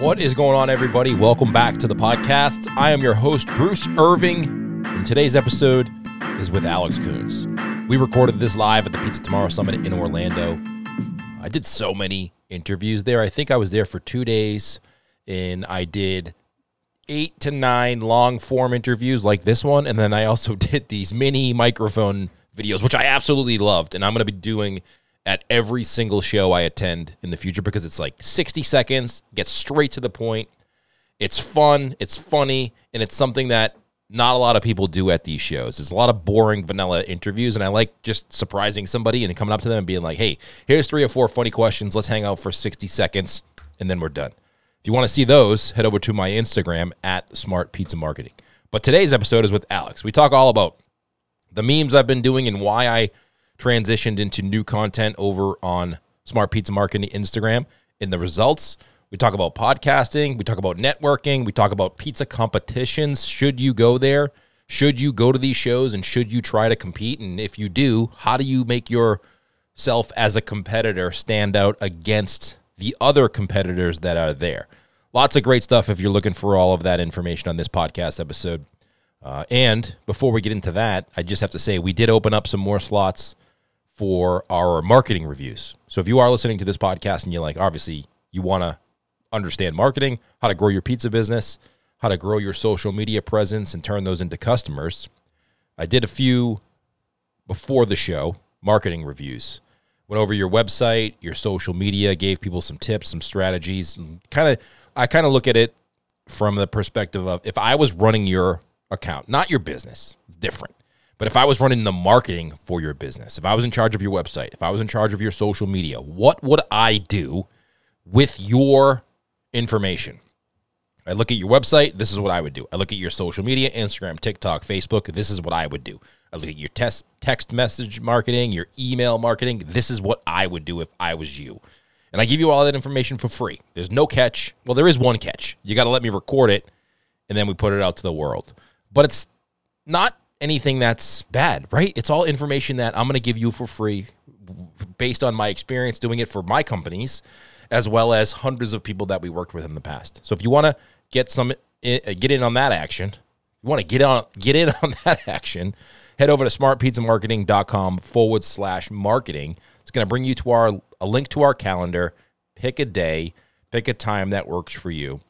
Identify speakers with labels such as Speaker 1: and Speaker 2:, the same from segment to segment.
Speaker 1: What is going on, everybody? Welcome back to the podcast. I am your host, Bruce Irving, and today's episode is with Alex Koons. We recorded this live at the Pizza Tomorrow Summit in Orlando. I did so many interviews there. I think I was there for two days, and I did eight to nine long form interviews like this one, and then I also did these mini microphone videos, which I absolutely loved, and I'm going to be doing at every single show I attend in the future because it's like 60 seconds, gets straight to the point. It's fun, it's funny, and it's something that not a lot of people do at these shows. There's a lot of boring vanilla interviews, and I like just surprising somebody and coming up to them and being like, hey, here's three or four funny questions. Let's hang out for 60 seconds, and then we're done. If you want to see those, head over to my Instagram at Smart Pizza Marketing. But today's episode is with Alex. We talk all about the memes I've been doing and why I transitioned into new content over on Smart Pizza Marketing Instagram in the results. We talk about podcasting, we talk about networking, we talk about pizza competitions. Should you go there? Should you go to these shows and should you try to compete? And if you do, how do you make yourself as a competitor stand out against the other competitors that are there? Lots of great stuff if you're looking for all of that information on this podcast episode. Uh, and before we get into that, I just have to say we did open up some more slots for our marketing reviews. So if you are listening to this podcast and you're like, obviously, you want to understand marketing, how to grow your pizza business, how to grow your social media presence and turn those into customers, I did a few before the show marketing reviews. Went over your website, your social media, gave people some tips, some strategies. Kind of, I kind of look at it from the perspective of if I was running your account, not your business, it's different. But if I was running the marketing for your business, if I was in charge of your website, if I was in charge of your social media, what would I do with your information? I look at your website, this is what I would do. I look at your social media, Instagram, TikTok, Facebook, this is what I would do. I look at your test, text message marketing, your email marketing, this is what I would do if I was you. And I give you all that information for free. There's no catch. Well, there is one catch. You got to let me record it and then we put it out to the world. But it's not anything that's bad, right? It's all information that I'm going to give you for free based on my experience doing it for my companies as well as hundreds of people that we worked with in the past. So if you want to get some uh, get in on that action, you want to get on get in on that action, head over to smartpizzamarketing.com forward slash marketing. It's going to bring you to our a link to our calendar. Pick a day, pick a time that works for you,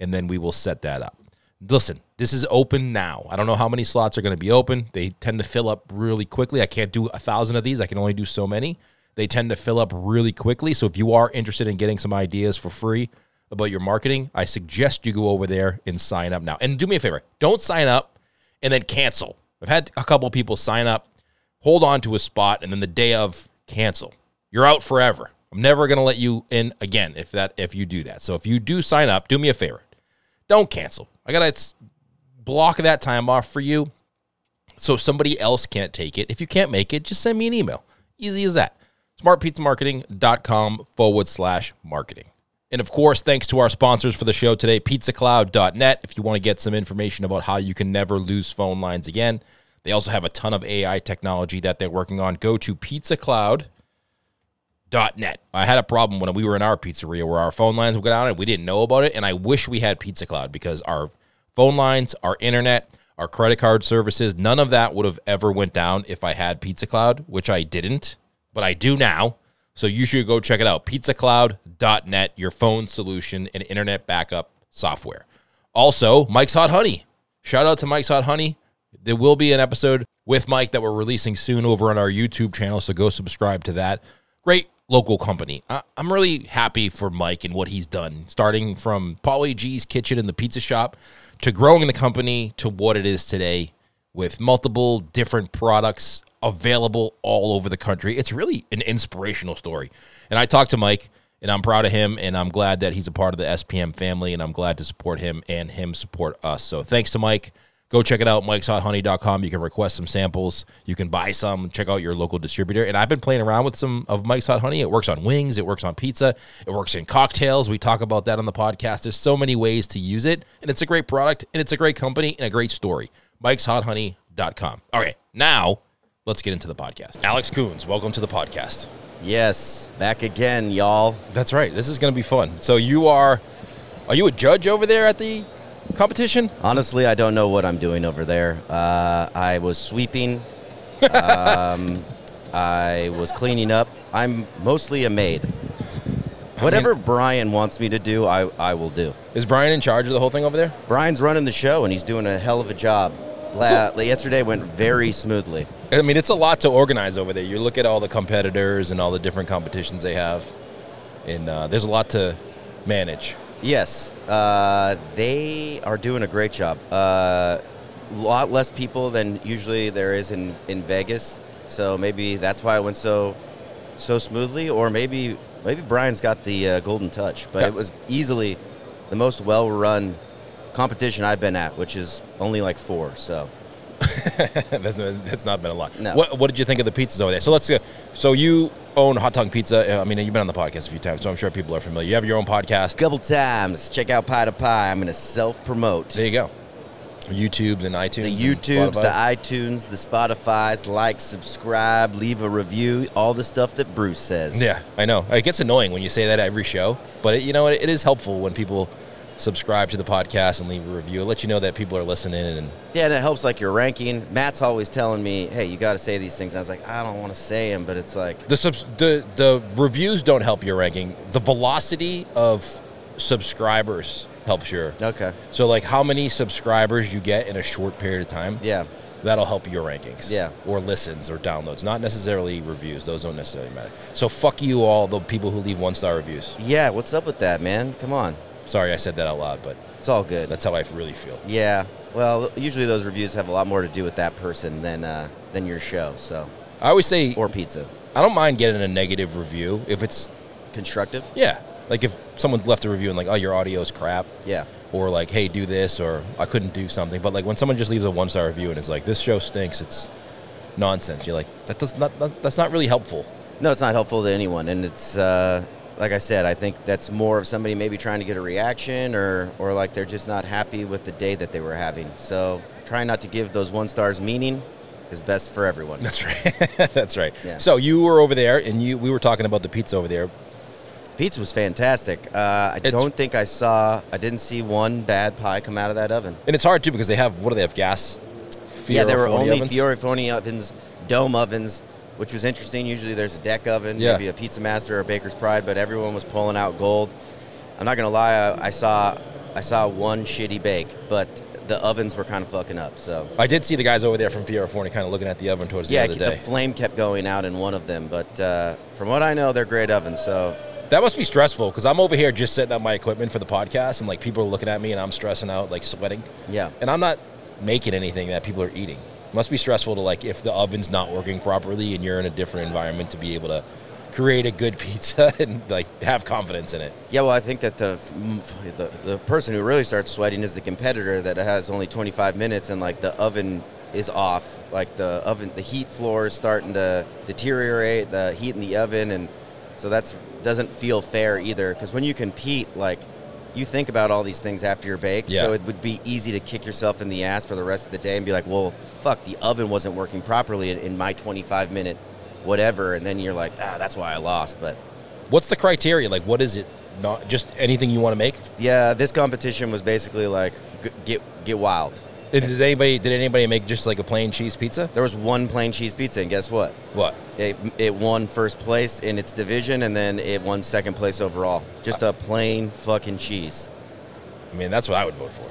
Speaker 1: and then we will set that up. Listen, this is open now. I don't know how many slots are going to be open. They tend to fill up really quickly. I can't do a thousand of these. I can only do so many. They tend to fill up really quickly. So if you are interested in getting some ideas for free about your marketing, I suggest you go over there and sign up now. And do me a favor, don't sign up and then cancel. I've had a couple people sign up, hold on to a spot, and then the day of cancel. You're out forever. I'm never going to let you in again if that if you do that. So if you do sign up, do me a favor. Don't cancel. I got to block that time off for you so somebody else can't take it. If you can't make it, just send me an email. Easy as that. SmartPizzaMarketing.com forward slash marketing. And of course, thanks to our sponsors for the show today, PizzaCloud.net. If you want to get some information about how you can never lose phone lines again, they also have a ton of AI technology that they're working on. Go to PizzaCloud.net. I had a problem when we were in our pizzeria where our phone lines would go down and we didn't know about it. And I wish we had PizzaCloud because our phone lines, our internet, our credit card services, none of that would have ever went down if I had Pizza Cloud, which I didn't, but I do now. So you should go check it out. PizzaCloud.net, your phone solution and internet backup software. Also, Mike's Hot Honey. Shout out to Mike's Hot Honey. There will be an episode with Mike that we're releasing soon over on our YouTube channel, so go subscribe to that. Great local company. I, am really happy for Mike and what he's done, starting from Paulie Gee's kitchen in the pizza shop to growing the company to what it is today with multiple different products available all over the country. It's really an inspirational story. And I talked to Mike and I'm proud of him and I'm glad that he's a part of the SPM family and I'm glad to support him and him support us. So thanks to Mike. Go check it out, mikeshothoney.com. You can request some samples. You can buy some. Check out your local distributor. And I've been playing around with some of Mike's Hot Honey. It works on wings. It works on pizza. It works in cocktails. We talk about that on the podcast. There's so many ways to use it. And it's a great product. And it's a great company and a great story. mikeshothoney.com. Okay, now let's get into the podcast. Alex Koons, welcome to the podcast.
Speaker 2: Yes, back again, y'all.
Speaker 1: That's right. This is going to be fun. So you are Are you a judge over there at the competition?
Speaker 2: Honestly, I don't know what I'm doing over there. Uh, I was sweeping. um, I was cleaning up. I'm mostly a maid. Whatever Brian wants me to do, I, I will do.
Speaker 1: Is Brian in charge of the whole thing over there?
Speaker 2: Brian's running the show, and he's doing a hell of a job. La- yesterday went very smoothly.
Speaker 1: I mean, it's a lot to organize over there. You look at all the competitors and all the different competitions they have, and uh, there's a lot to manage.
Speaker 2: Yes, uh, they are doing a great job. A uh, lot less people than usually there is in, in Vegas, so maybe that's why it went so so smoothly. Or maybe maybe Brian's got the uh, golden touch, but
Speaker 1: Yeah.
Speaker 2: it was easily the most well run competition I've been at, which is only like four. So
Speaker 1: that's, not, that's not been a lot.
Speaker 2: No.
Speaker 1: What, what did you think of the pizzas over there? So let's go. So you own Hot Tongue Pizza. Uh, I mean, you've been on the podcast a few times, so I'm sure people are familiar. You have your own podcast.
Speaker 2: couple times, check out Pie to Pie. I'm going to self promote.
Speaker 1: There you go. YouTube and iTunes.
Speaker 2: The YouTubes, the iTunes, the Spotify's, like, subscribe, leave a review, all the stuff that Bruce says.
Speaker 1: Yeah, I know. It gets annoying when you say that every show, but it, you know it, it is helpful when people subscribe to the podcast and leave a review. It lets you know that people are listening. And
Speaker 2: Yeah, and it helps like your ranking. Matt's always telling me, "Hey, you got to say these things." I was like, "I don't want to say them," but it's like,
Speaker 1: the subs- the the reviews don't help your ranking. The velocity of subscribers helps your.
Speaker 2: okay,
Speaker 1: So like how many subscribers you get in a short period of time.
Speaker 2: yeah,
Speaker 1: That'll help your rankings.
Speaker 2: Yeah.
Speaker 1: Or listens or downloads. Not necessarily reviews. Those don't necessarily matter. So fuck you all the people who leave one star reviews.
Speaker 2: yeah. What's up with that, man? Come on,
Speaker 1: Sorry I said that out loud, but
Speaker 2: it's all good.
Speaker 1: that's how I really feel.
Speaker 2: yeah. Well, usually those reviews have a lot more to do with that person than uh, than your show. So
Speaker 1: I always say
Speaker 2: or pizza,
Speaker 1: I don't mind getting a negative review if it's
Speaker 2: constructive.
Speaker 1: yeah, like if someone's left a review and like, oh, your audio is crap,
Speaker 2: Yeah,
Speaker 1: or like, hey, do this, or I couldn't do something. But like when someone just leaves a one star review and is like, this show stinks, it's nonsense. You're like, that does not that- that's not really helpful.
Speaker 2: no, it's not helpful to anyone, and it's. Uh, like I said, I think that's more of somebody maybe trying to get a reaction or, or like they're just not happy with the day that they were having. So trying not to give those one stars meaning is best for everyone.
Speaker 1: That's right. that's right.
Speaker 2: Yeah.
Speaker 1: So you were over there, and you we were talking about the pizza over there.
Speaker 2: Pizza was fantastic. Uh, I
Speaker 1: It's-
Speaker 2: don't think I saw, I didn't see one bad pie come out of that oven.
Speaker 1: And it's hard too because they have what do they have gas?
Speaker 2: yeah, there were only
Speaker 1: ovens?
Speaker 2: Ovens, dome ovens, which was interesting. Usually there's a deck oven,
Speaker 1: Yeah.
Speaker 2: maybe a Pizza Master or a Baker's Pride, but everyone was pulling out gold. I'm not gonna lie, I, I saw I saw one shitty bake, but the ovens were kind of fucking up. So
Speaker 1: I did see the guys over there from Fiorifoni kind of looking at the oven towards the
Speaker 2: yeah,
Speaker 1: end of the day.
Speaker 2: the flame kept going out in one of them, but uh, from what I know, they're great ovens. So
Speaker 1: That must be stressful because I'm over here just setting up my equipment for the podcast, and like people are looking at me, and I'm stressing out, like sweating.
Speaker 2: yeah,
Speaker 1: And I'm not making anything that people are eating. Must be stressful to like if the oven's not working properly and you're in a different environment to be able to create a good pizza and like have confidence in it.
Speaker 2: Yeah, well, I think that the, the the person who really starts sweating is the competitor that has only 25 minutes and like the oven is off. Like the oven, the heat floor is starting to deteriorate. The heat in the oven, and so that's doesn't feel fair either. Because when you compete, like you think about all these things after your bake,
Speaker 1: Yeah.
Speaker 2: so it would be easy to kick yourself in the ass for the rest of the day and be like, well, fuck, the oven wasn't working properly in, my 25 minute whatever, and then you're like, ah, that's why I lost, but.
Speaker 1: What's the criteria? Like, what is it? Not just anything you want to make.
Speaker 2: Yeah, this competition was basically like get get wild.
Speaker 1: Did anybody did anybody make just like a plain cheese pizza?
Speaker 2: There was one plain cheese pizza, and guess what?
Speaker 1: What?
Speaker 2: It, it won first place in its division, and then it won second place overall. Just a plain fucking cheese.
Speaker 1: I mean, that's what I would vote for.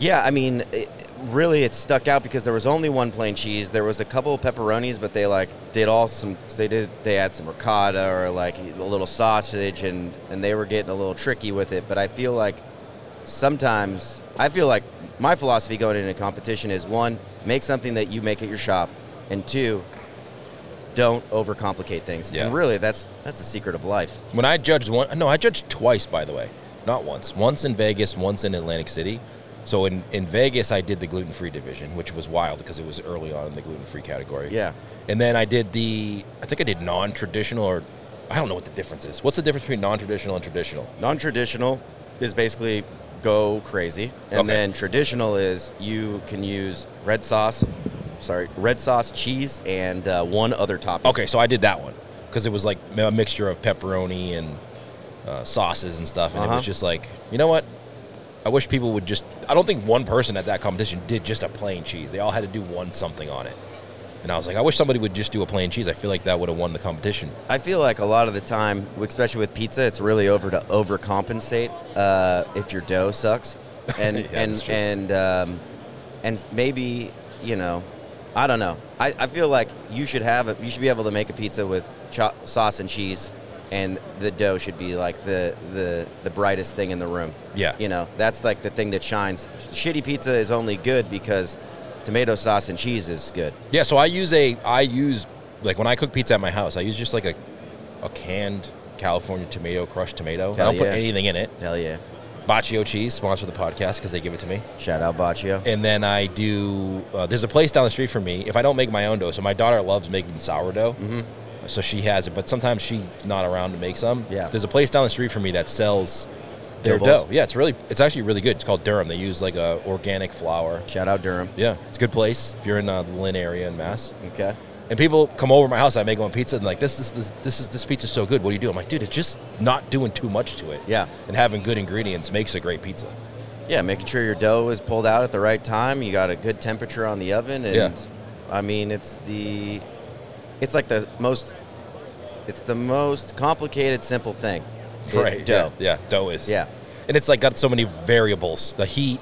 Speaker 2: Yeah, I mean, it, really, it stuck out because there was only one plain cheese. There was a couple of pepperonis, but they like did all some. They did. They had some ricotta or like a little sausage, and and they were getting a little tricky with it. But I feel like sometimes I feel like my philosophy going into competition is one, make something that you make at your shop, and two, don't overcomplicate things.
Speaker 1: Yeah.
Speaker 2: And really, that's that's the secret of life.
Speaker 1: When I judged one, no, I judged twice, by the way, not once. Once in Vegas, once in Atlantic City. So in, in Vegas, I did the gluten free division, which was wild because it was early on in the gluten free category.
Speaker 2: Yeah.
Speaker 1: And then I did the, I think I did non traditional, or I don't know what the difference is. What's the difference between non traditional and traditional?
Speaker 2: Non-traditional is basically go crazy, and
Speaker 1: Okay.
Speaker 2: then traditional is you can use red sauce, sorry, red sauce, cheese, and uh, one other topping.
Speaker 1: Okay, so I did that one because it was like a mixture of pepperoni and uh, sauces and stuff, and it
Speaker 2: Uh-huh.
Speaker 1: was just like, you know what? I wish people would just. I don't think one person at that competition did just a plain cheese. They all had to do one something on it. And I was like, I wish somebody would just do a plain cheese. I feel like that would have won the competition.
Speaker 2: I feel like a lot of the time, especially with pizza, it's really over to overcompensate uh, if your dough sucks, and
Speaker 1: Yeah,
Speaker 2: and and um, and maybe you know, I don't know. I, I feel like you should have a, you should be able to make a pizza with cho- sauce and cheese, and the dough should be like the the the brightest thing in the room.
Speaker 1: Yeah.
Speaker 2: you know, that's like the thing that shines. Shitty pizza is only good because tomato sauce and cheese is good.
Speaker 1: Yeah, so I use a I use like when I cook pizza at my house, I use just like a a canned California tomato crushed tomato. I don't put anything in it.
Speaker 2: Hell yeah!
Speaker 1: Bacio cheese, sponsor the podcast because they give it to me.
Speaker 2: Shout out Bacio.
Speaker 1: And then I do. Uh, there's a place down the street from me. If I don't make my own dough, so my daughter loves making sourdough,
Speaker 2: Mm-hmm.
Speaker 1: so she has it. But sometimes she's not around to make some.
Speaker 2: Yeah.
Speaker 1: There's a place down the street from me that sells their
Speaker 2: Dough.
Speaker 1: Yeah, it's really, it's actually really good. It's called Durham. They use like a organic flour.
Speaker 2: Shout out Durham.
Speaker 1: Yeah, it's a good place if you're in uh, the Lynn area in Mass.
Speaker 2: Okay.
Speaker 1: And people come over to my house. I make them a pizza, and like this is this, this is this pizza's so good. What do you do? I'm like, dude, it's just not doing too much to it.
Speaker 2: Yeah.
Speaker 1: And having good ingredients makes a great pizza.
Speaker 2: Yeah, making sure your dough is pulled out at the right time. You got a good temperature on the oven, and
Speaker 1: Yeah.
Speaker 2: I mean, it's the, it's like the most, it's the most complicated, simple thing. It-
Speaker 1: Right.
Speaker 2: dough.
Speaker 1: Yeah. yeah. Dough is.
Speaker 2: Yeah.
Speaker 1: And it's like got so many variables: the heat,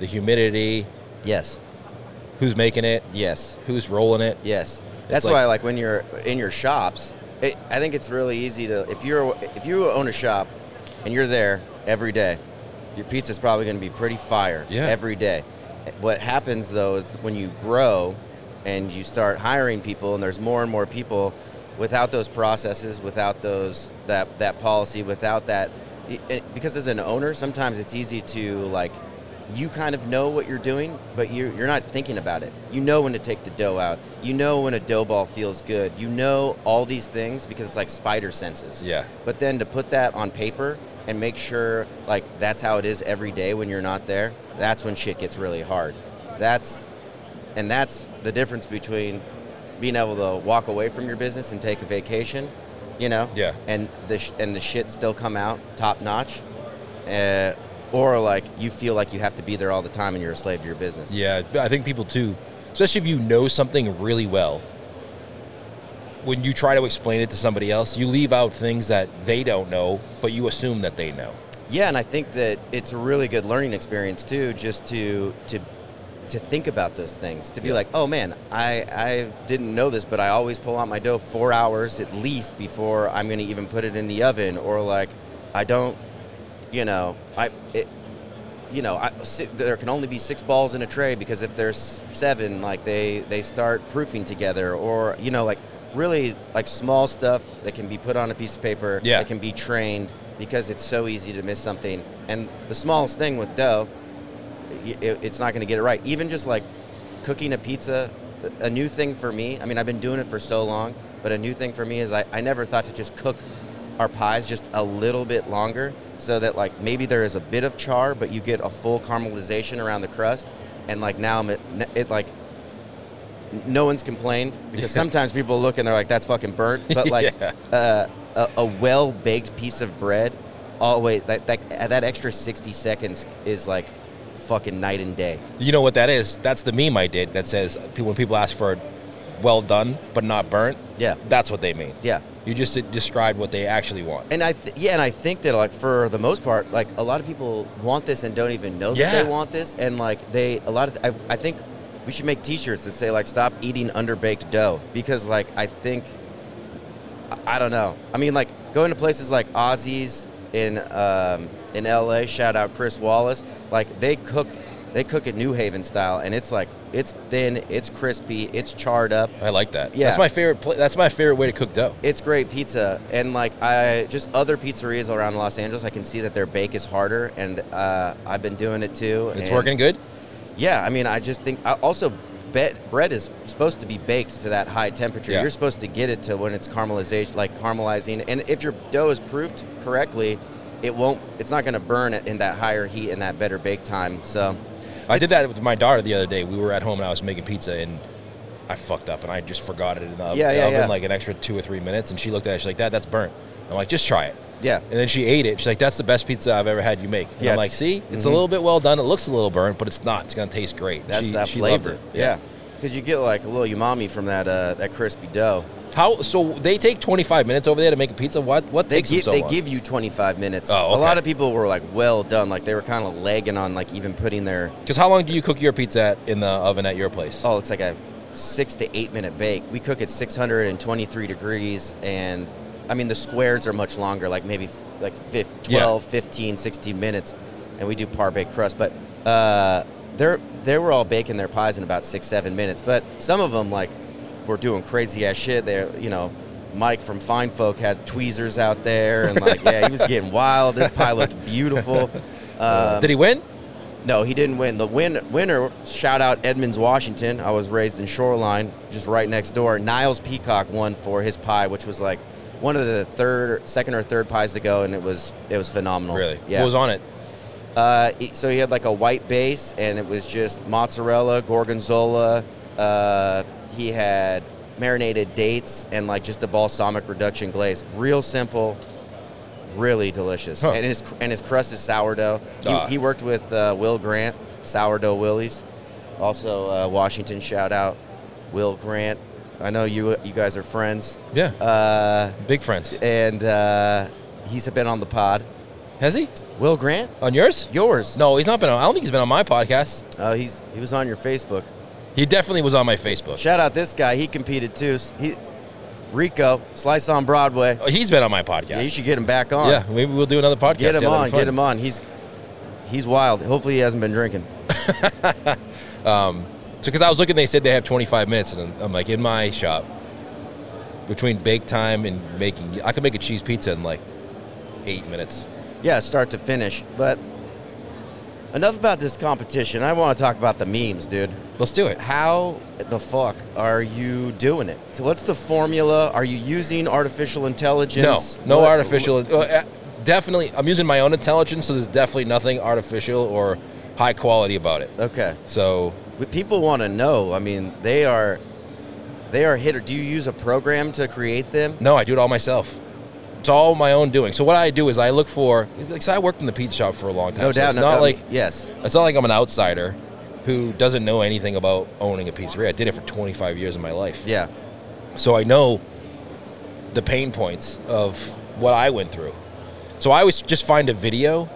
Speaker 1: the humidity,
Speaker 2: Yes.
Speaker 1: who's making it,
Speaker 2: Yes.
Speaker 1: who's rolling it.
Speaker 2: Yes. That's
Speaker 1: like-
Speaker 2: why, like when you're in your shops, it, I think it's really easy to if you're if you own a shop and you're there every day, your pizza's probably going to be pretty fire
Speaker 1: Yeah.
Speaker 2: every day. What happens though is when you grow and you start hiring people and there's more and more people without those processes, without those that that policy, without that it- because as an owner, sometimes it's easy to like you kind of know what you're doing, but you're, you're not thinking about it. You know when to take the dough out. You know when a dough ball feels good. You know all these things because it's like spider senses.
Speaker 1: Yeah.
Speaker 2: But then to put that on paper and make sure like that's how it is every day when you're not there, that's when shit gets really hard. That's and that's the difference between being able to walk away from your business and take a vacation, you know,
Speaker 1: Yeah.
Speaker 2: and the sh- and the shit still come out top notch, uh, or like you feel like you have to be there all the time and you're a slave to your business.
Speaker 1: Yeah, I think people too, especially if you know something really well. When you try to explain it to somebody else, you leave out things that they don't know, but you assume that they know.
Speaker 2: Yeah, and I think that it's a really good learning experience too, just to to to think about those things. To be
Speaker 1: Yeah.
Speaker 2: like, oh man, I I didn't know this, but I always pull out my dough four hours at least before I'm going to even put it in the oven, or like I don't, you know, I it. You know, I, there can only be six balls in a tray because if there's seven, like they they start proofing together, or you know, like really like small stuff that can be put on a piece of paper
Speaker 1: Yeah.
Speaker 2: that can be trained because it's so easy to miss something. And the smallest thing with dough, it, it's not going to get it right. Even just like cooking a pizza, a new thing for me. I mean, I've been doing it for so long, but a new thing for me is I, I never thought to just cook our pies just a little bit longer so that like maybe there is a bit of char, but you get a full caramelization around the crust. And like now I'm at, it like no one's complained because sometimes people look and they're like, "That's fucking burnt." But like
Speaker 1: Yeah.
Speaker 2: uh, a, a well baked piece of bread, always that, that that extra sixty seconds is like fucking night and day.
Speaker 1: You know what that is? That's the meme I did that says when people ask for well done but not burnt,
Speaker 2: Yeah,
Speaker 1: that's what they mean.
Speaker 2: yeah.
Speaker 1: You just described what they actually want.
Speaker 2: And I th- yeah, and I think that like for the most part, like a lot of people want this and don't even know
Speaker 1: Yeah.
Speaker 2: that they want this, and like they a lot of I, I think we should make T-shirts that say like "Stop eating underbaked dough" because like I think I, I don't know. I mean, like going to places like Aussie's in um, in LA. Shout out Chris Wallace. Like they cook. They cook it New Haven style, and it's like it's thin, it's crispy, it's charred up.
Speaker 1: I like that.
Speaker 2: Yeah.
Speaker 1: That's my favorite. Pla- that's my favorite way to cook dough.
Speaker 2: It's great pizza, and like I just other pizzerias around Los Angeles, I can see that their bake is harder, and uh, I've been doing it too.
Speaker 1: It's working good.
Speaker 2: Yeah, I mean, I just think I also bet bread is supposed to be baked to that high temperature.
Speaker 1: Yeah.
Speaker 2: You're supposed to get it to when it's caramelization, like caramelizing, and if your dough is proofed correctly, it won't. It's not going to burn it in that higher heat and that better bake time. So.
Speaker 1: I did that with my daughter the other day. We were at home and I was making pizza and I fucked up and I just forgot it in the,
Speaker 2: Yeah,
Speaker 1: the
Speaker 2: yeah,
Speaker 1: oven
Speaker 2: yeah.
Speaker 1: like an extra two or three minutes. And she looked at it. She's like, "Dad, that's burnt." I'm like, "Just try it."
Speaker 2: Yeah.
Speaker 1: And then she ate it. She's like, "That's the best pizza I've ever had you make." And
Speaker 2: Yeah,
Speaker 1: I'm like, "See, it's a
Speaker 2: mhm.
Speaker 1: little bit well done. It looks a little burnt, but it's not. It's gonna taste great."
Speaker 2: That's
Speaker 1: She-
Speaker 2: that
Speaker 1: she
Speaker 2: flavor. Yeah. Because you get like a little umami from that uh, that crispy dough.
Speaker 1: How? So they take 25 minutes over there to make a pizza. What? What
Speaker 2: They
Speaker 1: takes them
Speaker 2: give
Speaker 1: so
Speaker 2: they
Speaker 1: long?
Speaker 2: give you 25 minutes.
Speaker 1: Oh,
Speaker 2: A lot of people were like well done. Like they were kind of lagging on like even putting their
Speaker 1: Because how long do you cook your pizza at in the oven at your place?
Speaker 2: oh it's like a six to eight minute bake. We cook at 623 degrees and I mean the squares are much longer, like maybe f- like fif-
Speaker 1: Yeah.
Speaker 2: 12, 15, 16 minutes, and we do par baked crust. But uh, they're they were all baking their pies in about six seven minutes. But some of them like were doing crazy ass shit. They're you know. Mike from Fine Folk had tweezers out there, and like, yeah, he was getting wild. This pie looked beautiful. Um,
Speaker 1: Did he win?
Speaker 2: no, he didn't win. The win winner, shout out Edmonds, Washington. I was raised in Shoreline, just right next door. Niles Peacock won for his pie, which was like one of the third, second or third pies to go, and it was it was phenomenal.
Speaker 1: Really?
Speaker 2: Yeah.
Speaker 1: What was on it?
Speaker 2: Uh, so he had like a white base, and it was just mozzarella, gorgonzola. Uh, he had marinated dates and like just a balsamic reduction glaze. Real simple, really delicious.
Speaker 1: Huh.
Speaker 2: And his and his crust is sourdough. He,
Speaker 1: Ah.
Speaker 2: he worked with uh, Will Grant, Sourdough Willies. Also, uh, Washington shout out, Will Grant. I know you you guys are friends.
Speaker 1: Yeah.
Speaker 2: Uh,
Speaker 1: Big friends.
Speaker 2: and uh, he's been on the pod.
Speaker 1: Has he?
Speaker 2: Will Grant,
Speaker 1: On yours?
Speaker 2: yours.
Speaker 1: No, he's not been on. I don't think he's been on my podcast.
Speaker 2: Oh, he's he was on your Facebook.
Speaker 1: He definitely was on my Facebook.
Speaker 2: Shout out this guy. He competed too. He, Rico, Slice on Broadway.
Speaker 1: Oh, He's been on my podcast.
Speaker 2: Yeah, you should get him back on.
Speaker 1: Yeah, maybe we'll do another podcast.
Speaker 2: get him
Speaker 1: Yeah,
Speaker 2: on. Get him on. He's he's wild. Hopefully, he hasn't been drinking.
Speaker 1: Um, so, because I was looking, they said they have 25 minutes, and I'm like, in my shop, between bake time and making, I could make a cheese pizza in like eight minutes.
Speaker 2: Yeah, start to finish. But enough about this competition. I want to talk about the memes, dude.
Speaker 1: Let's do it.
Speaker 2: How the fuck are you doing it? So what's the formula? Are you using artificial intelligence?
Speaker 1: no
Speaker 2: What-
Speaker 1: artificial. uh, definitely, I'm using my own intelligence, so there's definitely nothing artificial or high quality about it.
Speaker 2: Okay.
Speaker 1: So,
Speaker 2: But people want to know. I mean, they are they are hitter. Do you use a program to create them?
Speaker 1: no, I do it all myself. It's all my own doing. So what I do is I look for. Like, I worked in the pizza shop for a long time.
Speaker 2: No
Speaker 1: so
Speaker 2: doubt.
Speaker 1: It's
Speaker 2: no,
Speaker 1: not
Speaker 2: no,
Speaker 1: like
Speaker 2: yes.
Speaker 1: It's not like I'm an outsider who doesn't know anything about owning a pizzeria. I did it for 25 years of my life.
Speaker 2: Yeah.
Speaker 1: So I know the pain points of what I went through. So I always just find a video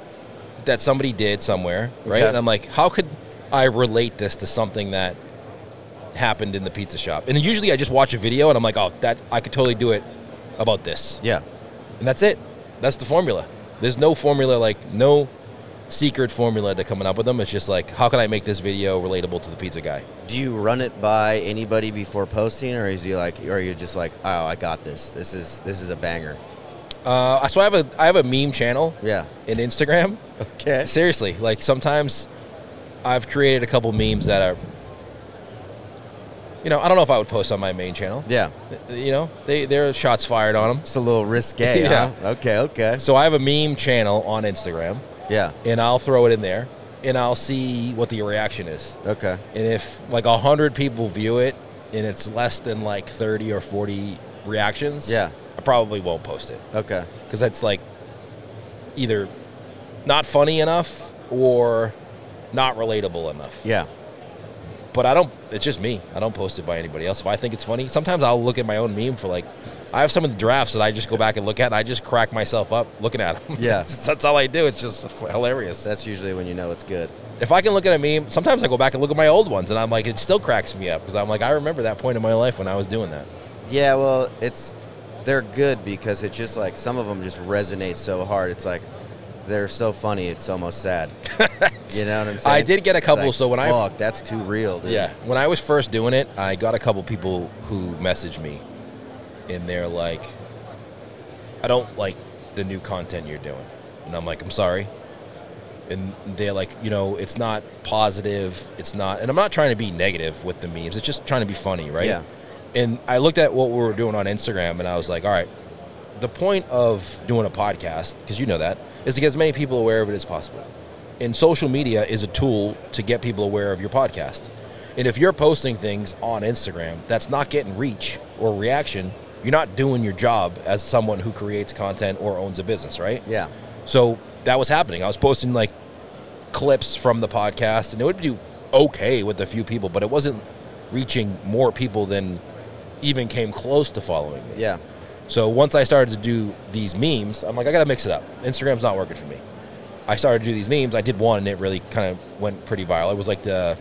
Speaker 1: that somebody did somewhere, right?
Speaker 2: Okay.
Speaker 1: And I'm like, how could I relate this to something that happened in the pizza shop? And usually I just watch a video and I'm like, oh, that I could totally do it about this.
Speaker 2: Yeah.
Speaker 1: And that's it. That's the formula. There's no formula like no secret formula to coming up with them. It's just like, how can I make this video relatable to the pizza guy?
Speaker 2: Do you run it by anybody before posting, or is you like, or are you just like, oh, I got this. This is this is a banger.
Speaker 1: Uh, so I have a I have a meme channel
Speaker 2: Yeah.
Speaker 1: in Instagram.
Speaker 2: Okay.
Speaker 1: Seriously, like sometimes I've created a couple memes that are, you know, I don't know if I would post on my main channel.
Speaker 2: Yeah.
Speaker 1: You know, they there are shots fired on them.
Speaker 2: It's a little risque.
Speaker 1: Yeah.
Speaker 2: Huh? Okay. Okay.
Speaker 1: So I have a meme channel on Instagram,
Speaker 2: Yeah.
Speaker 1: and I'll throw it in there, and I'll see what the reaction is.
Speaker 2: Okay.
Speaker 1: And if like a hundred people view it, and it's less than like thirty or forty reactions,
Speaker 2: Yeah.
Speaker 1: I probably won't post it
Speaker 2: Okay.
Speaker 1: because that's like either not funny enough or not relatable enough.
Speaker 2: Yeah.
Speaker 1: But I don't. It's just me. I don't post it by anybody else. If I think it's funny, sometimes I'll look at my own meme for like. I have some of the drafts that I just go back and look at, and I just crack myself up looking at them.
Speaker 2: Yeah.
Speaker 1: that's, all I do. It's just hilarious.
Speaker 2: That's usually when you know it's good.
Speaker 1: If I can look at a meme, sometimes I go back and look at my old ones, and I'm like, it still cracks me up because I'm like, I remember that point in my life when I was doing that.
Speaker 2: Yeah. Well, it's they're good because it's just like some of them just resonate so hard. It's like they're so funny. It's almost sad. you know what I'm saying?
Speaker 1: I did get a couple,
Speaker 2: like,
Speaker 1: so when I-
Speaker 2: fuck, that's too real, dude.
Speaker 1: Yeah. When I was first doing it, I got a couple people who messaged me, and they're like, I don't like the new content you're doing. And I'm like, I'm sorry. And they're like, you know, it's not positive. It's not, and I'm not trying to be negative with the memes. It's just trying to be funny, right?
Speaker 2: Yeah.
Speaker 1: And I looked at what we were doing on Instagram, and I was like, all right, the point of doing a podcast, because you know that, is to get as many people aware of it as possible. And social media is a tool to get people aware of your podcast. And if you're posting things on Instagram that's not getting reach or reaction, you're not doing your job as someone who creates content or owns a business, right?
Speaker 2: Yeah.
Speaker 1: So that was happening. I was posting like clips from the podcast, and it would do okay with a few people, but it wasn't reaching more people than even came close to following me.
Speaker 2: Yeah.
Speaker 1: So once I started to do these memes, I'm like, I gotta mix it up. Instagram's not working for me. I started to do these memes. I did one, and it really kind of went pretty viral. It was like the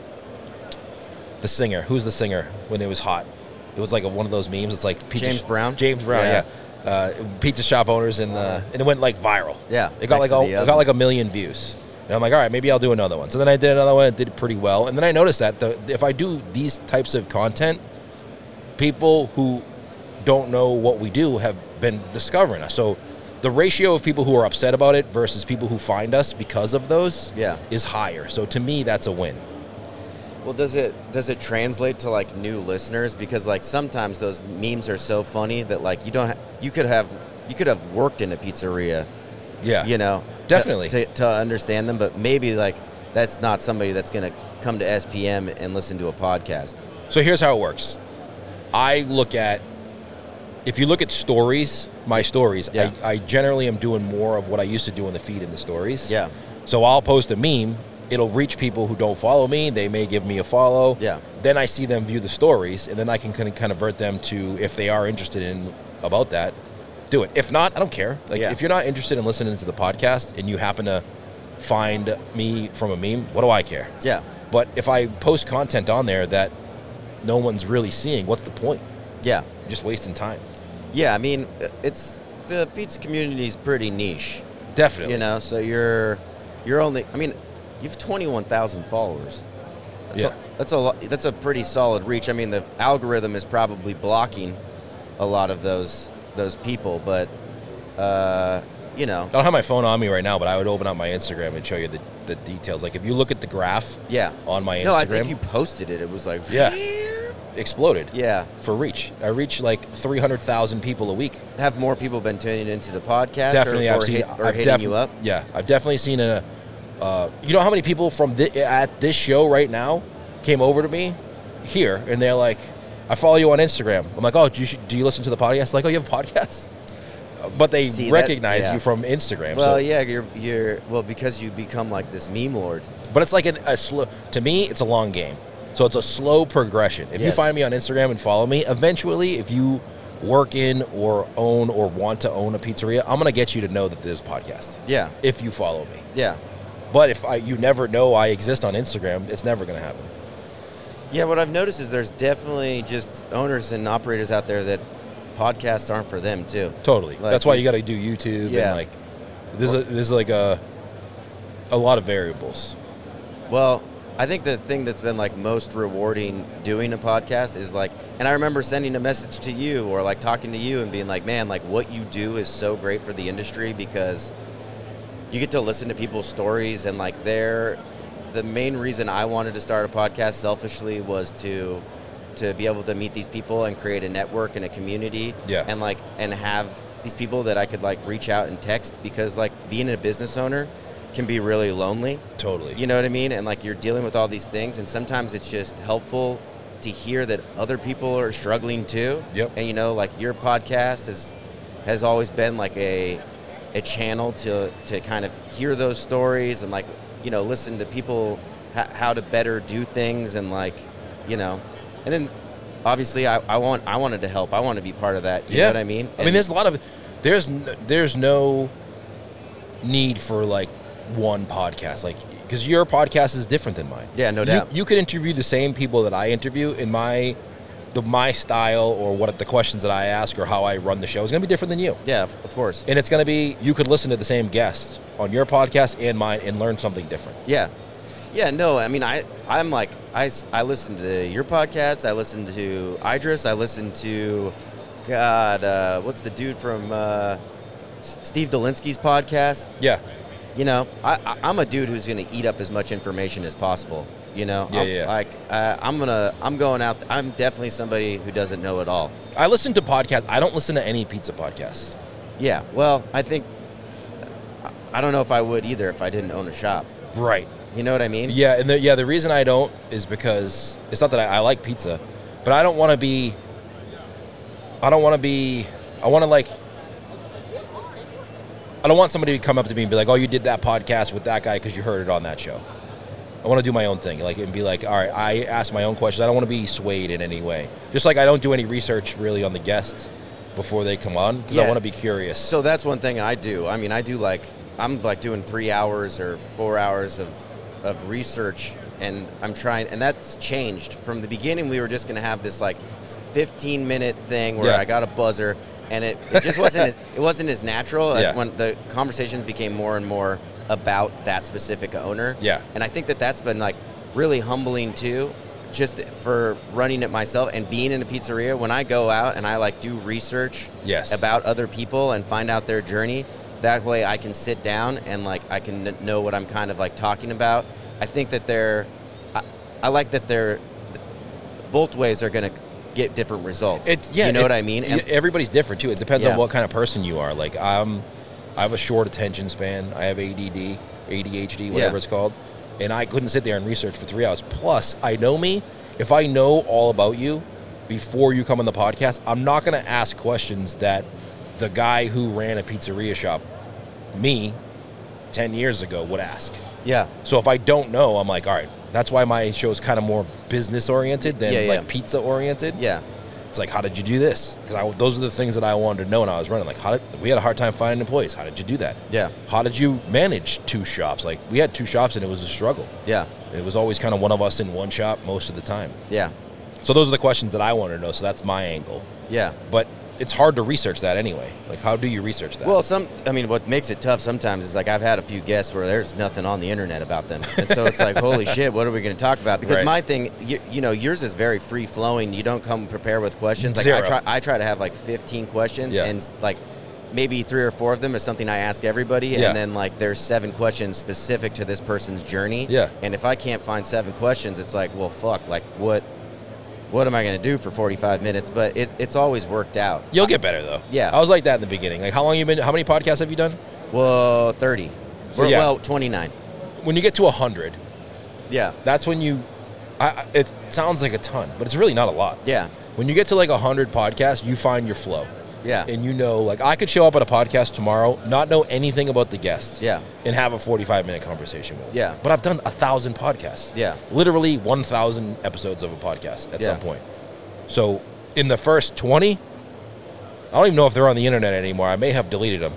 Speaker 1: the singer. Who's the singer when it was hot? It was like a, one of those memes. It's like pizza
Speaker 2: James Brown?
Speaker 1: James Brown,
Speaker 2: Yeah.
Speaker 1: yeah. Uh, pizza shop owners and the and it went like viral.
Speaker 2: Yeah,
Speaker 1: it got like a, it got like a million views. And I'm like, all right, maybe I'll do another one. So then I did another one. It did pretty well. And then I noticed that the, if I do these types of content, people who don't know what we do have been discovering us. So the ratio of people who are upset about it versus people who find us because of those
Speaker 2: Yeah.
Speaker 1: is higher. So to me, that's a win.
Speaker 2: Well, does it does it translate to like new listeners? Because like sometimes those memes are so funny that like you don't ha- you could have you could have worked in a pizzeria,
Speaker 1: Yeah.
Speaker 2: you know, to-
Speaker 1: Definitely.
Speaker 2: to, to understand them. But maybe like that's not somebody that's gonna come to SPM and listen to a podcast.
Speaker 1: So here's how it works. I look at if you look at stories, my stories,
Speaker 2: Yeah.
Speaker 1: I, I generally am doing more of what I used to do in the feed in the stories.
Speaker 2: Yeah.
Speaker 1: So I'll post a meme. It'll reach people who don't follow me. They may give me a follow.
Speaker 2: Yeah.
Speaker 1: Then I see them view the stories, and then I can kind of convert them to if they are interested in about that, do it. If not, I don't care. Like
Speaker 2: Yeah.
Speaker 1: if you're not interested in listening to the podcast and you happen to find me from a meme, what do I care?
Speaker 2: Yeah.
Speaker 1: But if I post content on there that no one's really seeing, what's the point?
Speaker 2: Yeah.
Speaker 1: You're just wasting time.
Speaker 2: Yeah. I mean, it's the pizza community is pretty niche,
Speaker 1: Definitely.
Speaker 2: you know. So you're you're only. I mean, you've twenty one thousand followers. That's
Speaker 1: Yeah.
Speaker 2: a, that's a that's a pretty solid reach. I mean, the algorithm is probably blocking a lot of those those people, but uh, you know,
Speaker 1: I don't have my phone on me right now, but I would open up my Instagram and show you the, the details. Like if you look at the graph
Speaker 2: yeah.
Speaker 1: on my Instagram,
Speaker 2: No, I think you posted it. It was like
Speaker 1: Yeah. exploded
Speaker 2: yeah.
Speaker 1: for reach. I reach like 300,000 people a week.
Speaker 2: Have more people been tuning into the podcast?
Speaker 1: definitely,
Speaker 2: or, or
Speaker 1: I've seen.
Speaker 2: hit, or
Speaker 1: I've
Speaker 2: hitting you up.
Speaker 1: Yeah, I've definitely seen a. Uh, you know how many people from thi- at this show right now came over to me here, and they're like, "I follow you on Instagram." I'm like, "Oh, do you, do you listen to the podcast?" Like, "Oh, you have a podcast?" Uh, But they
Speaker 2: See, that-
Speaker 1: recognize
Speaker 2: yeah.
Speaker 1: you from Instagram.
Speaker 2: Well,
Speaker 1: so,
Speaker 2: yeah, you're you're well because you become like this meme lord.
Speaker 1: But it's like an, a slow. To me, it's a long game. So it's a slow progression. If you find me on Instagram and follow me, eventually, if you work in or own or want to own a pizzeria, I'm gonna get you to know that there's a podcast.
Speaker 2: Yeah,
Speaker 1: If you follow me.
Speaker 2: yeah,
Speaker 1: But if I, you never know I exist on Instagram, it's never going to happen.
Speaker 2: yeah. What I've noticed is there's definitely just owners and operators out there that podcasts aren't for them too.
Speaker 1: Totally.
Speaker 2: Like-
Speaker 1: That's why you got to do YouTube
Speaker 2: Yeah.
Speaker 1: and like there's a, there's like a a lot of variables.
Speaker 2: Well, I think the thing that's been like most rewarding doing a podcast is like, and I remember sending a message to you or like talking to you and being like, man, like what you do is so great for the industry because you get to listen to people's stories and like they're the main reason I wanted to start a podcast selfishly was to to be able to meet these people and create a network and a community
Speaker 1: Yeah.
Speaker 2: and like and have these people that I could like reach out and text because like being a business owner can be really lonely
Speaker 1: Totally.
Speaker 2: you know what I mean? And like you're dealing with all these things, and sometimes it's just helpful to hear that other people are struggling too.
Speaker 1: Yep.
Speaker 2: And you know, like your podcast has has always been like a a channel to to kind of hear those stories and like you know listen to people h- how to better do things and like you know, and then obviously I, I want I wanted to help. I want to be part of that. You
Speaker 1: yeah.
Speaker 2: know what I mean?
Speaker 1: I mean, there's a lot of there's n- there's no need for like one podcast, like because your podcast is different than mine.
Speaker 2: Yeah, no
Speaker 1: You-
Speaker 2: doubt.
Speaker 1: You, could interview the same people that I interview in my the my style or what the questions that I ask or how I run the show is going to be different than you.
Speaker 2: yeah, of course.
Speaker 1: And it's going to be you could listen to the same guest on your podcast and mine and learn something different.
Speaker 2: Yeah. Yeah, no, I mean, I, I'm like, I, I listen to your podcast, I listen to Idris, I listen to, God, uh, what's the dude from uh, Steve Dolinsky's podcast?
Speaker 1: Yeah.
Speaker 2: You know, I, I, I'm a dude who's going to eat up as much information as possible. You know,
Speaker 1: Yeah,
Speaker 2: I'm,
Speaker 1: yeah.
Speaker 2: like uh, I'm gonna, I'm going out. I'm definitely somebody who doesn't know it all.
Speaker 1: I listen to podcasts. I don't listen to any pizza podcasts.
Speaker 2: Yeah, well, I think, I- don't know if I would either if I didn't own a shop.
Speaker 1: Right.
Speaker 2: You know what I mean?
Speaker 1: Yeah, and the, yeah, the reason I don't is because it's not that I, I like pizza, but I don't want to be I don't want to be. I want to like. I don't want somebody to come up to me and be like, "Oh, you did that podcast with that guy because you heard it on that show." I want to do my own thing, like and be like, "All right, I ask my own questions. I don't want to be swayed in any way." Just like I don't do any research really on the guests before they come on because I want to be curious.
Speaker 2: So that's one thing I do. I mean, I do like I'm like doing three hours or four hours of of research, and I'm trying, and that's changed from the beginning. We were just going to have this like 15 minute thing where
Speaker 1: Yeah.
Speaker 2: I got a buzzer, and it, it just wasn't as, it wasn't as natural as
Speaker 1: Yeah.
Speaker 2: when the conversations became more and more about that specific owner.
Speaker 1: Yeah.
Speaker 2: and I think that that's been like really humbling too. Just for running it myself and being in a pizzeria, when I go out and I like do research
Speaker 1: Yes.
Speaker 2: about other people and find out their journey. That way, I can sit down and like I can know what I'm kind of like talking about. I think that they're, I, I like that they're, both ways are going to get different results.
Speaker 1: It's yeah,
Speaker 2: you know
Speaker 1: it-
Speaker 2: what I mean. And-
Speaker 1: everybody's different too. It depends
Speaker 2: Yeah.
Speaker 1: on what kind of person you are. Like I'm, I have a short attention span. I have ADD, ADHD, whatever
Speaker 2: Yeah.
Speaker 1: it's called, and I couldn't sit there and research for three hours. Plus, I know me. If I know all about you before you come on the podcast, I'm not going to ask questions that the guy who ran a pizzeria shop, me, ten years ago, would ask.
Speaker 2: yeah,
Speaker 1: So if I don't know, I'm like, all right. That's why my show is kind of more business oriented than
Speaker 2: Yeah, yeah.
Speaker 1: like pizza oriented.
Speaker 2: yeah,
Speaker 1: It's like, how did you do this? Because those are the things that I wanted to know when I was running. Like, how did we had a hard time finding employees? How did you do that?
Speaker 2: Yeah.
Speaker 1: How did you manage two shops? Like, we had two shops and it was a struggle.
Speaker 2: yeah,
Speaker 1: It was always kind of one of us in one shop most of the time.
Speaker 2: yeah,
Speaker 1: So those are the questions that I wanted to know. So that's my angle.
Speaker 2: yeah.
Speaker 1: But it's hard to research that anyway. Like, how do you research that?
Speaker 2: Well, some, I mean, what makes it tough sometimes is like I've had a few guests where there's nothing on the internet about them, and so it's like, holy shit, what are we going to talk about? Because
Speaker 1: Right.
Speaker 2: my thing, you, you know, yours is very free flowing. You don't come prepared with questions. Like I
Speaker 1: Zero.
Speaker 2: try, I try to have like 15 questions,
Speaker 1: Yeah.
Speaker 2: and like maybe three or four of them is something I ask everybody,
Speaker 1: Yeah.
Speaker 2: and then like there's seven questions specific to this person's journey.
Speaker 1: Yeah.
Speaker 2: And if I can't find seven questions, it's like, well, fuck, like what? What am I going to do for 45 minutes? But it, it's always worked out.
Speaker 1: You'll get better though.
Speaker 2: Yeah.
Speaker 1: I was like that in the beginning. Like, how long you been? How many podcasts have you done?
Speaker 2: Well, 30.
Speaker 1: So,
Speaker 2: Well,
Speaker 1: yeah.
Speaker 2: well, 29.
Speaker 1: When you get to hundred,
Speaker 2: Yeah.
Speaker 1: that's when you. I, it sounds like a ton, but it's really not a lot.
Speaker 2: Yeah.
Speaker 1: When you get to like hundred podcasts, you find your flow.
Speaker 2: Yeah.
Speaker 1: and you know, like I could show up at a podcast tomorrow, not know anything about the guest,
Speaker 2: Yeah.
Speaker 1: and have a forty-five minute conversation with. them.
Speaker 2: Yeah.
Speaker 1: but I've done a thousand podcasts.
Speaker 2: Yeah.
Speaker 1: literally one thousand episodes of a podcast at
Speaker 2: Yeah.
Speaker 1: some point. So in the first twenty, I don't even know if they're on the internet anymore. I may have deleted them.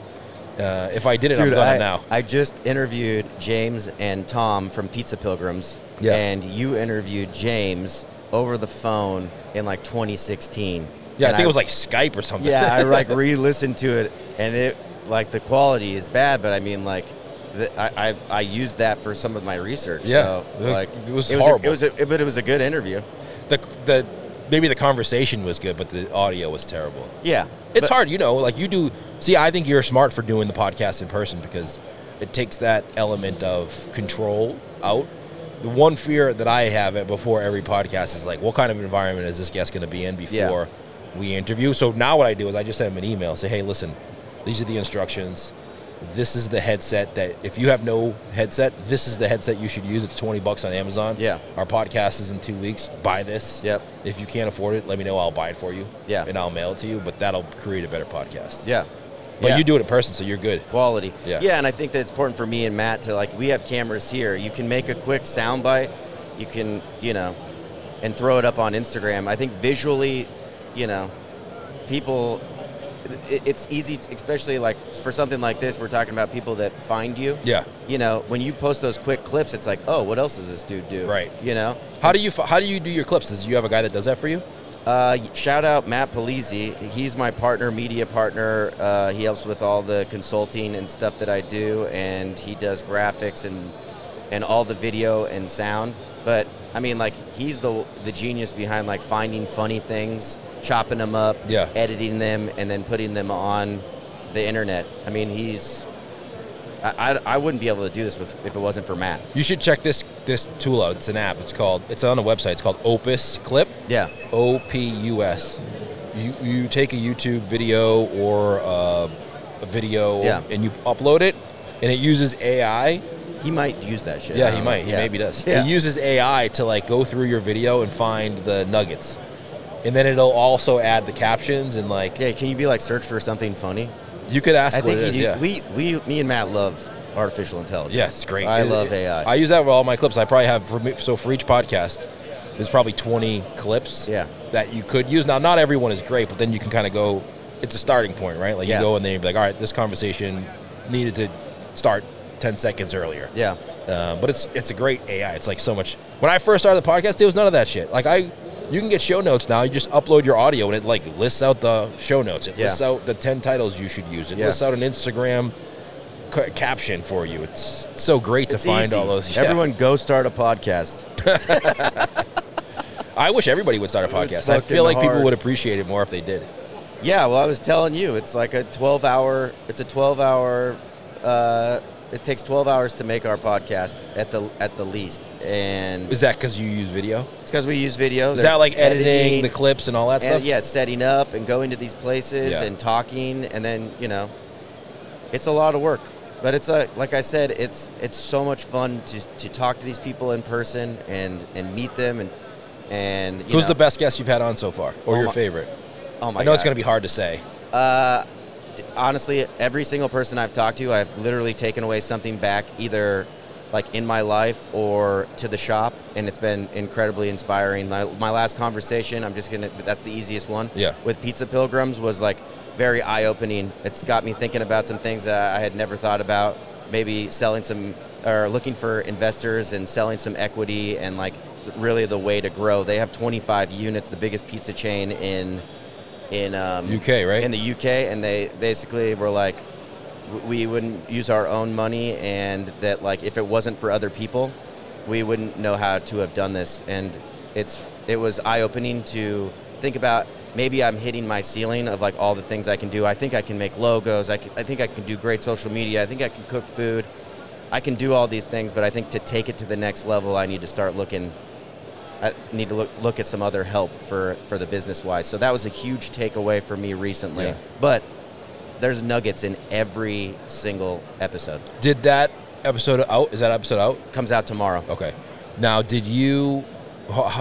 Speaker 1: Uh, if I did it, I'm
Speaker 2: Dude,
Speaker 1: gonna
Speaker 2: I,
Speaker 1: now.
Speaker 2: I just interviewed James and Tom from Pizza Pilgrims.
Speaker 1: Yeah.
Speaker 2: And you interviewed James over the phone in like 2016.
Speaker 1: Yeah, I think it was like Skype or something.
Speaker 2: Yeah, I like re-listened to it, and it like the quality is bad, but I mean like. the- I, I, I used that for some of my research.
Speaker 1: Yeah.
Speaker 2: so,
Speaker 1: It-
Speaker 2: like
Speaker 1: it was
Speaker 2: a-
Speaker 1: horrible.
Speaker 2: it was, a, but it was a good interview.
Speaker 1: the the maybe the conversation was good, but the audio was terrible.
Speaker 2: Yeah,
Speaker 1: It's
Speaker 2: but-
Speaker 1: hard, you know. Like you do. See, I think you're smart for doing the podcast in person because it takes that element of control out. The one fear that I have before every podcast is like, what kind of environment is this guest going to be in before we interview? So now what I do is I just send them an email, say, hey, listen, these are the instructions. This is the headset that if you have no headset, this is the headset you should use. It's twenty bucks on Amazon.
Speaker 2: Yeah.
Speaker 1: Our podcast is in two weeks. Buy this.
Speaker 2: Yep.
Speaker 1: If you can't afford it, let me know. I'll buy it for you.
Speaker 2: Yeah.
Speaker 1: And I'll mail it to you. But that'll create a better podcast.
Speaker 2: Yeah.
Speaker 1: But
Speaker 2: Yeah.
Speaker 1: you do it in person, so you're good.
Speaker 2: quality.
Speaker 1: Yeah.
Speaker 2: Yeah, and I think that it's important for me and Matt to like we have cameras here. You can make a quick soundbite. You can, you know, and throw it up on Instagram. I think visually, you know, people it, it's easy to, especially like for something like this we're talking about people that find you.
Speaker 1: Yeah.
Speaker 2: You know, when you post those quick clips, it's like, "Oh, what else does this dude do?"
Speaker 1: Right.
Speaker 2: You know?
Speaker 1: How do you how do you do your clips? Does you have a guy that does that for you?
Speaker 2: Uh, shout out Matt Polizzi. He's my partner, media partner. Uh, he helps with all the consulting and stuff that I do, and he does graphics and and all the video and sound. But I mean, like he's the the genius behind like finding funny things, chopping them up,
Speaker 1: Yeah.
Speaker 2: editing them, and then putting them on the internet. I mean, he's. I, I, I wouldn't be able to do this with, if it wasn't for Matt.
Speaker 1: You should check this this tool out. It's an app. It's called. It's on a website. It's called Opus Clip.
Speaker 2: Yeah.
Speaker 1: O P U S. You you take a YouTube video or uh, a video
Speaker 2: Yeah.
Speaker 1: and you upload it, and it uses AI.
Speaker 2: He might use that shit.
Speaker 1: Yeah, he might. He
Speaker 2: Yeah.
Speaker 1: maybe does.
Speaker 2: Yeah.
Speaker 1: It uses AI to like go through your video and find the nuggets. And then it'll also add the captions and like
Speaker 2: Yeah, can you be like search for something funny?
Speaker 1: you could ask
Speaker 2: I think
Speaker 1: it is. yeah.
Speaker 2: we we me and Matt love artificial intelligence.
Speaker 1: Yeah, it's great.
Speaker 2: I
Speaker 1: It-
Speaker 2: love
Speaker 1: it-
Speaker 2: AI.
Speaker 1: I use that with all my clips. I probably have for me, so for each podcast, there's probably 20 clips
Speaker 2: Yeah.
Speaker 1: that you could use. Now, not everyone is great, but then you can kind of go. It's a starting point, right? Like
Speaker 2: Yeah.
Speaker 1: you go and then you're like, all right, this conversation needed to start 10 seconds earlier.
Speaker 2: yeah.
Speaker 1: Uh, but it's it's a great AI. It's like so much. When I first started the podcast, there was none of that shit. Like I, you can get show notes now. You just upload your audio and it like lists out the show notes. It
Speaker 2: Yeah.
Speaker 1: lists out the ten titles you should use. It
Speaker 2: Yeah.
Speaker 1: lists out an Instagram ca- caption for you. It's so great to
Speaker 2: It's
Speaker 1: find
Speaker 2: easy.
Speaker 1: all those. yeah.
Speaker 2: Everyone go start a podcast.
Speaker 1: I wish everybody would start a podcast. I feel like people would appreciate it more if they did.
Speaker 2: Yeah, well, I was telling you, it's like a 12 hour. It's a 12 hour. Uh, it takes 12 hours to make our podcast at the at the least, and
Speaker 1: Is that because you use video?
Speaker 2: it's because we use video.
Speaker 1: Is
Speaker 2: There's
Speaker 1: that like editing, the clips and all that
Speaker 2: and
Speaker 1: stuff?
Speaker 2: yeah, setting up and going to these places
Speaker 1: Yeah.
Speaker 2: and talking, and then you know, it's a lot of work. But it's a like I said, it's it's so much fun to, to talk to these people in person and and meet them and and you
Speaker 1: Who's
Speaker 2: know,
Speaker 1: the best guest you've had on so far, or
Speaker 2: Oh
Speaker 1: your
Speaker 2: my-
Speaker 1: favorite?
Speaker 2: Oh my
Speaker 1: I know it's going to be hard to say.
Speaker 2: Uh, honestly, every single person I've talked to, I've literally taken away something back, either like in my life or to the shop, and it's been incredibly inspiring. My, my last conversation, I'm just gonna, that's the easiest one.
Speaker 1: Yeah.
Speaker 2: With Pizza Pilgrims was like very eye opening. It's got me thinking about some things that I had never thought about. Maybe selling some, or looking for investors and selling some equity, and like really the way to grow. They have 25 units, the biggest pizza chain in in um,
Speaker 1: UK, right?
Speaker 2: In the UK, and they basically were like, we wouldn't use our own money, and that like if it wasn't for other people, we wouldn't know how to have done this. And it's it was eye opening to think about. Maybe I'm hitting my ceiling of like all the things I can do. I think I can make logos. I, can, I think I can do great social media. I think I can cook food. I can do all these things, but I think to take it to the next level, I need to start looking I need to look look at some other help for for the business wise. So that was a huge takeaway for me recently.
Speaker 1: Yeah.
Speaker 2: But there's nuggets in every single episode.
Speaker 1: Did that episode out? Is that episode out?
Speaker 2: Comes out tomorrow.
Speaker 1: Okay. Now, did you?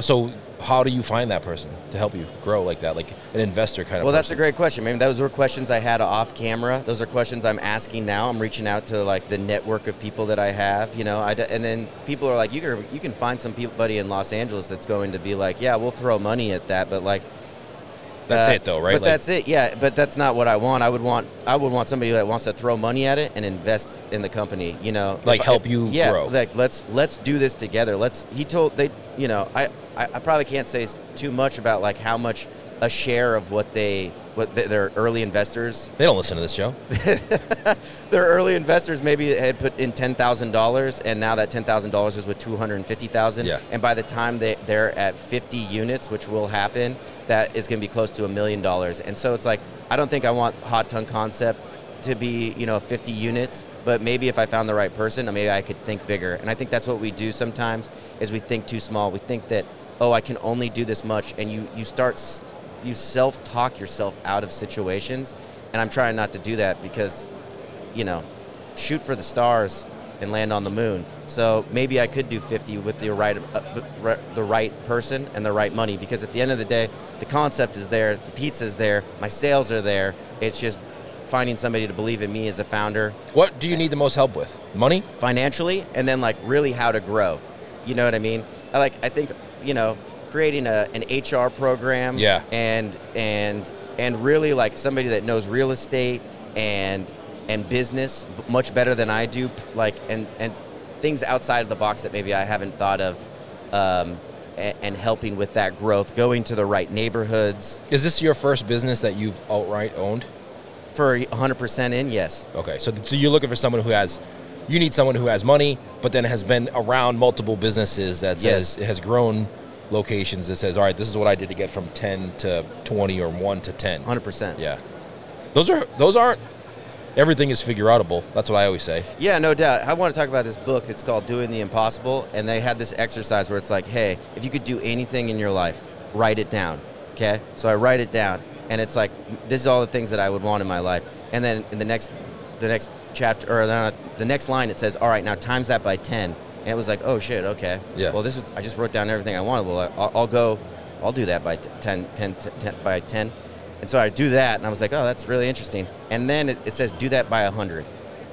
Speaker 1: So, how do you find that person to help you grow like that, like an investor kind of?
Speaker 2: Well, that's a great question. Maybe those were questions I had off camera. Those are questions I'm asking now. I'm reaching out to like the network of people that I have, you know. I d and then people are like, you can you can find some people, buddy in Los Angeles that's going to be like, yeah, we'll throw money at that, but like
Speaker 1: That's
Speaker 2: Uh,
Speaker 1: it, though, right?
Speaker 2: But
Speaker 1: Like-
Speaker 2: that's it. Yeah, but that's not what I want. I would want I would want somebody that wants to throw money at it and invest in the company. You know,
Speaker 1: Like
Speaker 2: If-
Speaker 1: help you
Speaker 2: yeah,
Speaker 1: grow.
Speaker 2: Like let's let's do this together. Let's. He told they. You know, I I, I probably can't say too much about like how much a share of what they what th- their early investors
Speaker 1: They don't listen to this show.
Speaker 2: their early investors maybe had put in ten thousand dollars, and now that ten thousand dollars is with two hundred and fifty thousand.
Speaker 1: Yeah.
Speaker 2: And by the time they they're at fifty units, which will happen, that is going to be close to a million dollars. And so it's like I don't think I want Hot Tongue Concept to be you know fifty units, but maybe if I found the right person, maybe I could think bigger. And I think that's what we do sometimes is we think too small. We think that oh I can only do this much, and you you start you self talk yourself out of situations. And I'm trying not to do that because you know, shoot for the stars and land on the moon. So maybe I could do 50 with the right, uh, the- the right person and the right money because at the end of the day, the concept is there, the pizza is there, my sales are there. It's just finding somebody to believe in me as a founder
Speaker 1: What do you need the most help with? Money?
Speaker 2: financially and then like really how to grow. You know what I mean? I like I think, you know, creating a, an HR program
Speaker 1: Yeah.
Speaker 2: and and and really like somebody that knows real estate and and business much better than I do like and and things outside of the box that maybe I haven't thought of um, and, and helping with that growth, going to the right neighborhoods
Speaker 1: Is this your first business that you've outright owned?
Speaker 2: for 100% in, yes.
Speaker 1: Okay, so so you're looking for someone who has, you need someone who has money, but then has been around multiple businesses that says
Speaker 2: Yes.
Speaker 1: has grown locations that says, all right, this is what I did to get from ten to twenty or one to ten.
Speaker 2: 100%.
Speaker 1: Yeah, those are those aren't. Everything is figure outable. That's what I always say.
Speaker 2: Yeah, no doubt. I want to talk about this book that's called Doing the Impossible, and they had this exercise where it's like, hey, if you could do anything in your life, write it down. Okay? So I write it down, and it's like, this is all the things that I would want in my life. And then in the next, the next chapter, or the next line, it says, all right, now times that by 10. And it was like, oh shit, okay.
Speaker 1: Yeah.
Speaker 2: Well, this is, I just wrote down everything I wanted. Well, I'll, I'll go, I'll do that by t- 10, 10, 10 by 10. And so I do that, and I was like, oh, that's really interesting. And then it, it says do that by 100.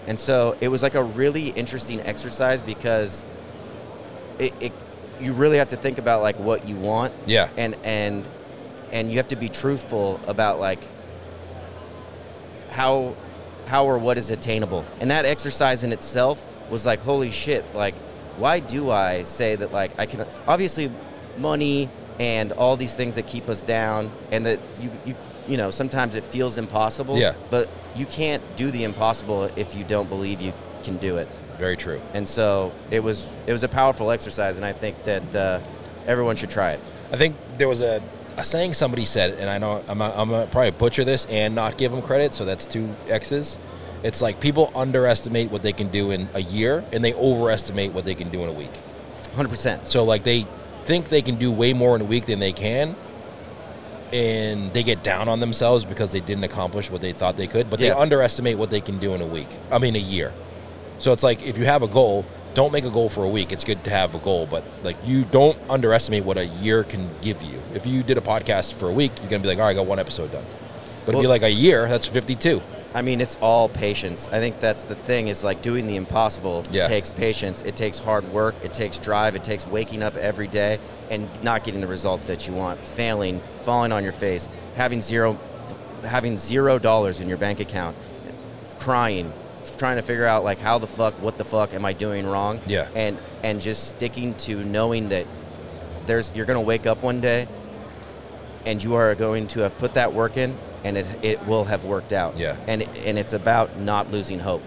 Speaker 2: And so it was like a really interesting exercise because it, it you really have to think about like what you want
Speaker 1: Yeah.
Speaker 2: and and and you have to be truthful about like how how or what is attainable and that exercise in itself was like holy shit like why do i say that like i can obviously money and all these things that keep us down and that you you you know sometimes it feels impossible
Speaker 1: Yeah.
Speaker 2: but you can't do the impossible if you don't believe you can do it
Speaker 1: Very true.
Speaker 2: and so it was it was a powerful exercise and i think that uh, everyone should try it
Speaker 1: I think there was a, a saying somebody said, and I know I'm, I'm probably butcher this and not give them credit, so that's two X's. It's like people underestimate what they can do in a year, and they overestimate what they can do in a week.
Speaker 2: 100%
Speaker 1: So like they think they can do way more in a week than they can, and they get down on themselves because they didn't accomplish what they thought they could. But
Speaker 2: Yeah.
Speaker 1: they underestimate what they can do in a week. I mean, a year. So it's like if you have a goal, don't make a goal for a week. It's good to have a goal, but like you don't underestimate what a year can give you. If you did a podcast for a week, you're gonna be like, all right, I got one episode done. But if
Speaker 2: Well-
Speaker 1: you like a year, that's 52.
Speaker 2: I mean, it's all patience. I think that's the thing is like doing the impossible
Speaker 1: Yeah.
Speaker 2: takes patience. It takes hard work. It takes drive. It takes waking up every day and not getting the results that you want, failing, falling on your face, having zero, having zero dollars in your bank account, crying, trying to figure out like how the fuck, what the fuck am I doing wrong?
Speaker 1: Yeah.
Speaker 2: And and just sticking to knowing that there's you're gonna wake up one day and you are going to have put that work in and it, it will have worked out
Speaker 1: Yeah.
Speaker 2: and and it's about not losing hope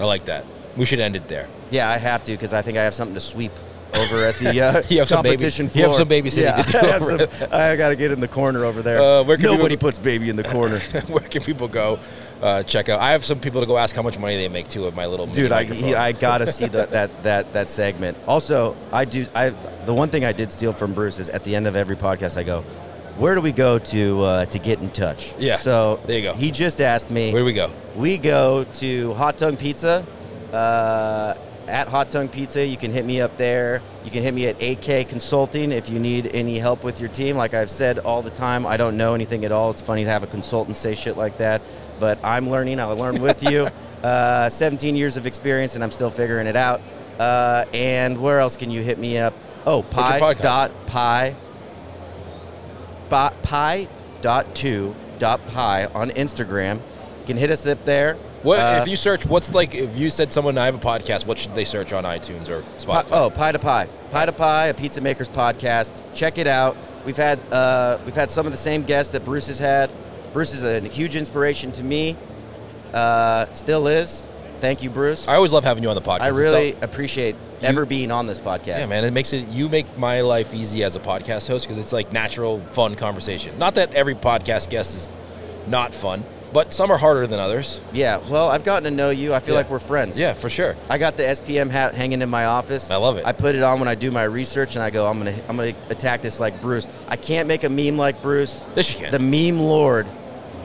Speaker 1: I like that. We should end it there.
Speaker 2: yeah i have to because i think i have something to sweep over at the uh,
Speaker 1: You have some baby-
Speaker 2: competition
Speaker 1: you have some babysitting
Speaker 2: yeah,
Speaker 1: to do
Speaker 2: I, have some- I gotta get in the corner over there
Speaker 1: Uh, where can
Speaker 2: nobody
Speaker 1: people-
Speaker 2: puts baby in the corner
Speaker 1: Where can people go uh, check out? I have some people to go ask how much money they make too of my little
Speaker 2: dude I, he, I gotta see that, that that that segment also i do i the one thing i did steal from bruce is at the end of every podcast i go where do we go to uh, to get in touch
Speaker 1: Yeah,
Speaker 2: so
Speaker 1: there you go.
Speaker 2: he just asked me
Speaker 1: Where do we go?
Speaker 2: We go to Hot Tongue Pizza. Uh, at Hot Tongue Pizza, you can hit me up there. You can hit me at AK Consulting if you need any help with your team. Like I've said all the time, I don't know anything at all. It's funny to have a consultant say shit like that, but I'm learning. I'll learn with you. Uh, 17 years of experience, and I'm still figuring it out. Uh, and where else can you hit me up? Oh,
Speaker 1: your
Speaker 2: pi dot pi pi, pi dot two dot pi on Instagram. You can hit us up there.
Speaker 1: What
Speaker 2: Uh,
Speaker 1: if you search? What's like if you said someone I have a podcast? What should they search on iTunes or
Speaker 2: Pi,
Speaker 1: Spotify?
Speaker 2: oh, Pie to Pie, Pie to Pie, a Pizza Makers podcast. Check it out. We've had uh, we've had some of the same guests that Bruce has had. Bruce is a huge inspiration to me. Uh, still is. Thank you, Bruce.
Speaker 1: I always love having you on the podcast.
Speaker 2: I really
Speaker 1: all-
Speaker 2: appreciate ever being on this podcast.
Speaker 1: yeah, man. It makes it you make my life easy as a podcast host because it's like natural, fun conversation. Not that every podcast guest is not fun, but some are harder than others.
Speaker 2: Yeah, well, I've gotten to know you. I feel
Speaker 1: Yeah.
Speaker 2: like we're friends.
Speaker 1: Yeah, for sure.
Speaker 2: I got the SPM hat hanging in my office.
Speaker 1: I love it.
Speaker 2: I put it on when I do my research, and I go, I'm gonna, I'm gonna attack this like Bruce. I can't make a meme like Bruce.
Speaker 1: This you can.
Speaker 2: The meme lord,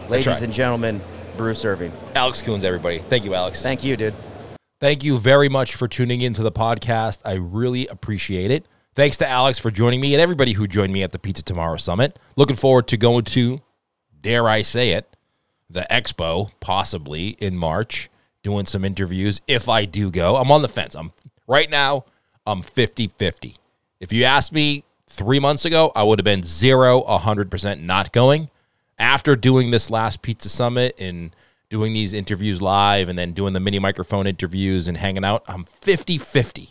Speaker 2: ladies and gentlemen, Bruce Irving.
Speaker 1: Alex Koons, everybody. Thank you, Alex.
Speaker 2: Thank you, dude.
Speaker 1: Thank you very much for tuning into the podcast. I really appreciate it. Thanks to Alex for joining me and everybody who joined me at the Pizza Tomorrow Summit. Looking forward to going to, dare I say it, the expo, possibly in March, doing some interviews if I do go. I'm on the fence. I'm right now, I'm 50 50. If you asked me three months ago, I would have been zero, 100% not going. After doing this last Pizza Summit and doing these interviews live and then doing the mini microphone interviews and hanging out, I'm 50 50.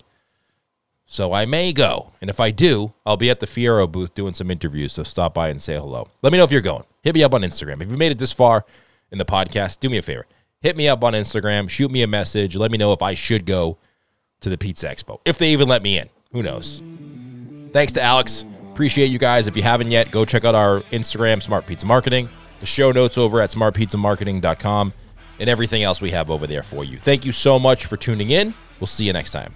Speaker 1: So I may go. And if I do, I'll be at the Fiero booth doing some interviews. So stop by and say hello. Let me know if you're going. Hit me up on Instagram. If you made it this far in the podcast, do me a favor. Hit me up on Instagram. Shoot me a message. Let me know if I should go to the Pizza Expo. If they even let me in. Who knows? Thanks to Alex. Appreciate you guys. If you haven't yet, go check out our Instagram, Smart Pizza Marketing, the show notes over at smartpizzamarketing.com, and everything else we have over there for you. Thank you so much for tuning in. We'll see you next time.